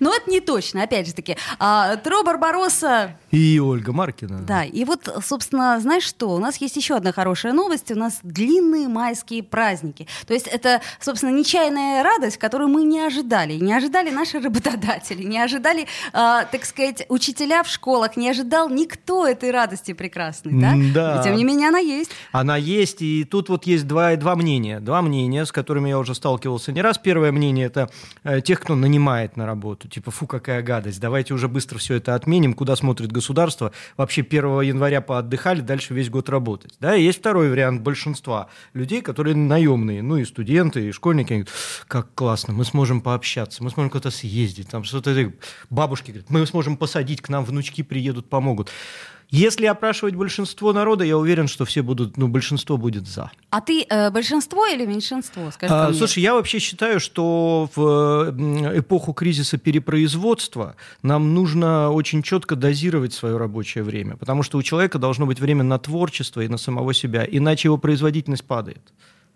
Но это не точно, опять же таки. А, Тро Барбаросса И Ольга Маркина. Да, и вот, собственно, знаешь что? У нас есть еще одна хорошая новость. У нас длинные майские праздники. То есть это, собственно, нечаянная радость, которую мы не ожидали. Не ожидали наши работодатели, не ожидали, э, так сказать, учителя в школах, не ожидал никто этой радости прекрасной, да? М-да. И тем не менее она есть. Она есть, и тут вот есть два, два мнения. Два мнения, с которыми я уже сталкивался не раз. Первое мнение – это э, тех, кто нанимает на работу. Типа, фу, какая гадость, давайте уже быстро все это отменим. Куда смотрит государство? Вообще 1 января поотдыхали, дальше весь год работать. Да, и есть второй вариант большинства людей, которые наемные, ну и студенты, и школьники. Они говорят, как классно, мы сможем пообщаться, мы сможем куда-то съездить. Там что-то бабушки говорят, мы сможем посадить, к нам внучки приедут, помогут. Если опрашивать большинство народа, я уверен, что все будут, ну, большинство будет за. А ты э, большинство или меньшинство? Скажи А, мне. слушай, я вообще считаю, что в эпоху кризиса перепроизводства нам нужно очень четко дозировать свое рабочее время, потому что у человека должно быть время на творчество и на самого себя, иначе его производительность падает.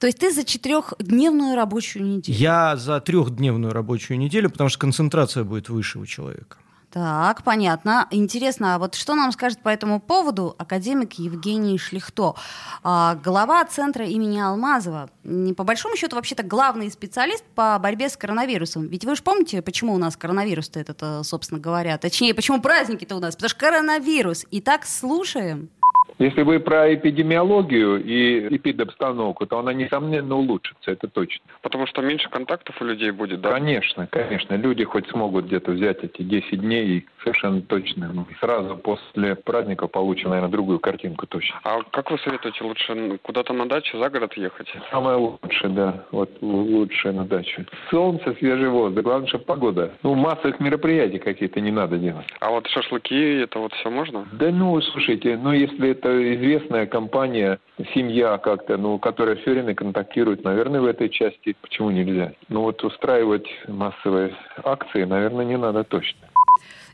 То есть ты за четырехдневную рабочую неделю? Я за трехдневную рабочую неделю, потому что концентрация будет выше у человека. Так, понятно. Интересно, а вот что нам скажет по этому поводу академик Евгений Шлихто, а, глава центра имени Алмазова. Не, По большому счету, вообще-то главный специалист по борьбе с коронавирусом. Ведь вы же помните, почему у нас коронавирус-то этот, э, собственно говоря, точнее, почему праздники-то у нас? Потому что коронавирус. Итак, слушаем. Если вы про эпидемиологию и эпидобстановку, то она, несомненно, улучшится, это точно. Потому что меньше контактов у людей будет, да? Конечно, конечно. Люди хоть смогут где-то взять эти 10 дней и совершенно точно ну, сразу после праздника получим, наверное, другую картинку точно. А как вы советуете, лучше куда-то на дачу за город ехать? Самое лучшее, да, вот лучшее на дачу. Солнце, свежий воздух, главное, чтобы погода. Ну, массовых мероприятий какие-то не надо делать. А вот шашлыки, это вот все можно? Да ну, слушайте, ну если это известная компания, семья как-то, ну, которая все время контактирует, наверное, в этой части, почему нельзя? Ну вот устраивать массовые акции, наверное, не надо точно.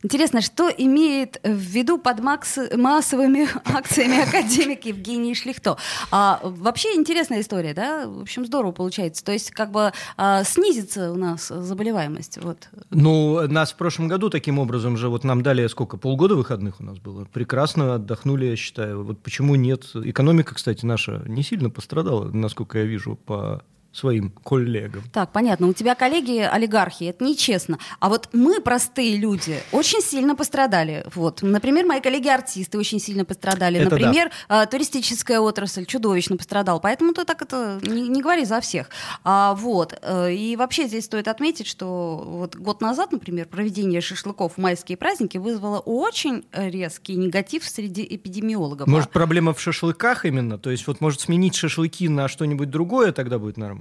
Интересно, что имеет в виду под макс- массовыми акциями академик Евгений Шлихто? А, вообще интересная история, да? В общем, здорово получается. То есть как бы а, снизится у нас заболеваемость. Вот. Ну, нас в прошлом году таким образом же, вот нам дали сколько, полгода выходных у нас было. Прекрасно отдохнули, я считаю. Вот почему нет? Экономика, кстати, наша не сильно пострадала, насколько я вижу, по своим коллегам. Так, понятно. У тебя коллеги олигархи, это нечестно. А вот мы, простые люди, очень сильно пострадали. Вот. Например, мои коллеги-артисты очень сильно пострадали. Это Например, э, туристическая отрасль чудовищно пострадала. Поэтому ты так это не, не говори за всех. А, вот. Э, И вообще здесь стоит отметить, что вот год назад, например, проведение шашлыков в майские праздники вызвало очень резкий негатив среди эпидемиологов. Может, проблема в шашлыках именно? То есть вот может сменить шашлыки на что-нибудь другое, тогда будет нормально?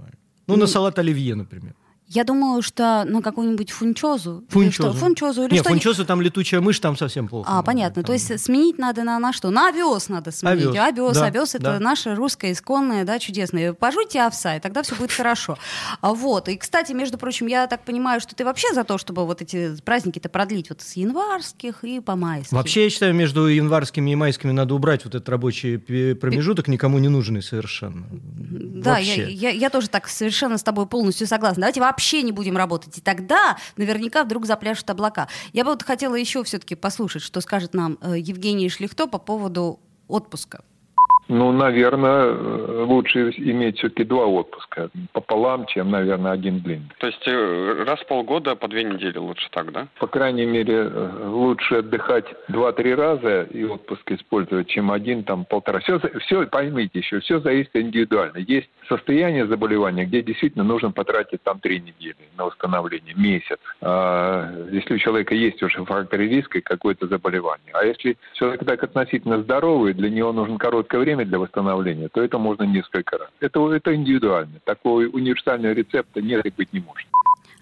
Ну, на салат оливье, например. Я думаю, что на какую-нибудь фунчозу. или Фунчозу. что? Фунчозу или Нет, что фунчозу там летучая мышь, там совсем плохо. А, понятно. То есть сменить надо на, на что? На овес надо сменить. Овес, Овес, да, овес это да. наше русское исконное, да, чудесное. Пожуйте овса, и тогда все будет хорошо. А Вот. И, кстати, между прочим, я так понимаю, что ты вообще за то, чтобы вот эти праздники-то продлить вот с январских и по майских. Вообще, я считаю, между январскими и майскими надо убрать вот этот рабочий промежуток, никому не нужный совершенно. Да, я, я, я тоже так совершенно с тобой полностью согласна. Давайте вообще не будем работать. И тогда наверняка вдруг запляшут облака. Я бы вот хотела еще все-таки послушать, что скажет нам э, Евгений Шлихто по поводу отпуска. Ну, наверное, лучше иметь все-таки два отпуска пополам, чем, наверное, один длинный. То есть э, раз в полгода по две недели лучше так, да? По крайней мере, э, лучше отдыхать два-три раза и отпуск использовать, чем один, там, полтора. Все, все поймите еще, все зависит индивидуально. Есть состояние заболевания, где действительно нужно потратить там три недели на восстановление, месяц. А, если у человека есть уже факторы риска и какое-то заболевание. А если человек так относительно здоровый, для него нужно короткое время для восстановления, то это можно несколько раз. Это, это индивидуально. Такого универсального рецепта нет и быть не может.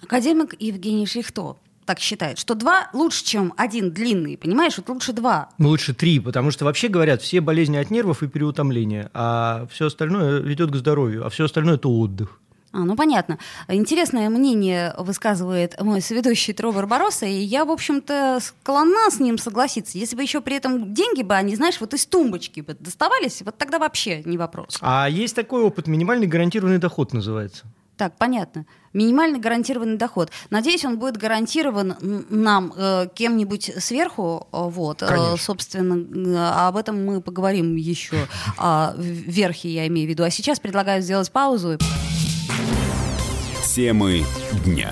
Академик Евгений Шлихто так считает, что два лучше, чем один длинный, понимаешь? Вот лучше два. Ну, лучше три, потому что вообще говорят, все болезни от нервов и переутомления, а все остальное ведет к здоровью, а все остальное это отдых. А, ну понятно. Интересное мнение высказывает мой соведущий Тро Барбароса, и я, в общем-то, склонна с ним согласиться. Если бы еще при этом деньги бы, они, знаешь, вот из тумбочки бы доставались, вот тогда вообще не вопрос. А есть такой опыт, минимальный гарантированный доход называется. Так, понятно. Минимальный гарантированный доход. Надеюсь, он будет гарантирован нам э, кем-нибудь сверху. Э, вот, э, собственно, э, об этом мы поговорим еще. Э, верхе я имею в виду. А сейчас предлагаю сделать паузу. Темы дня.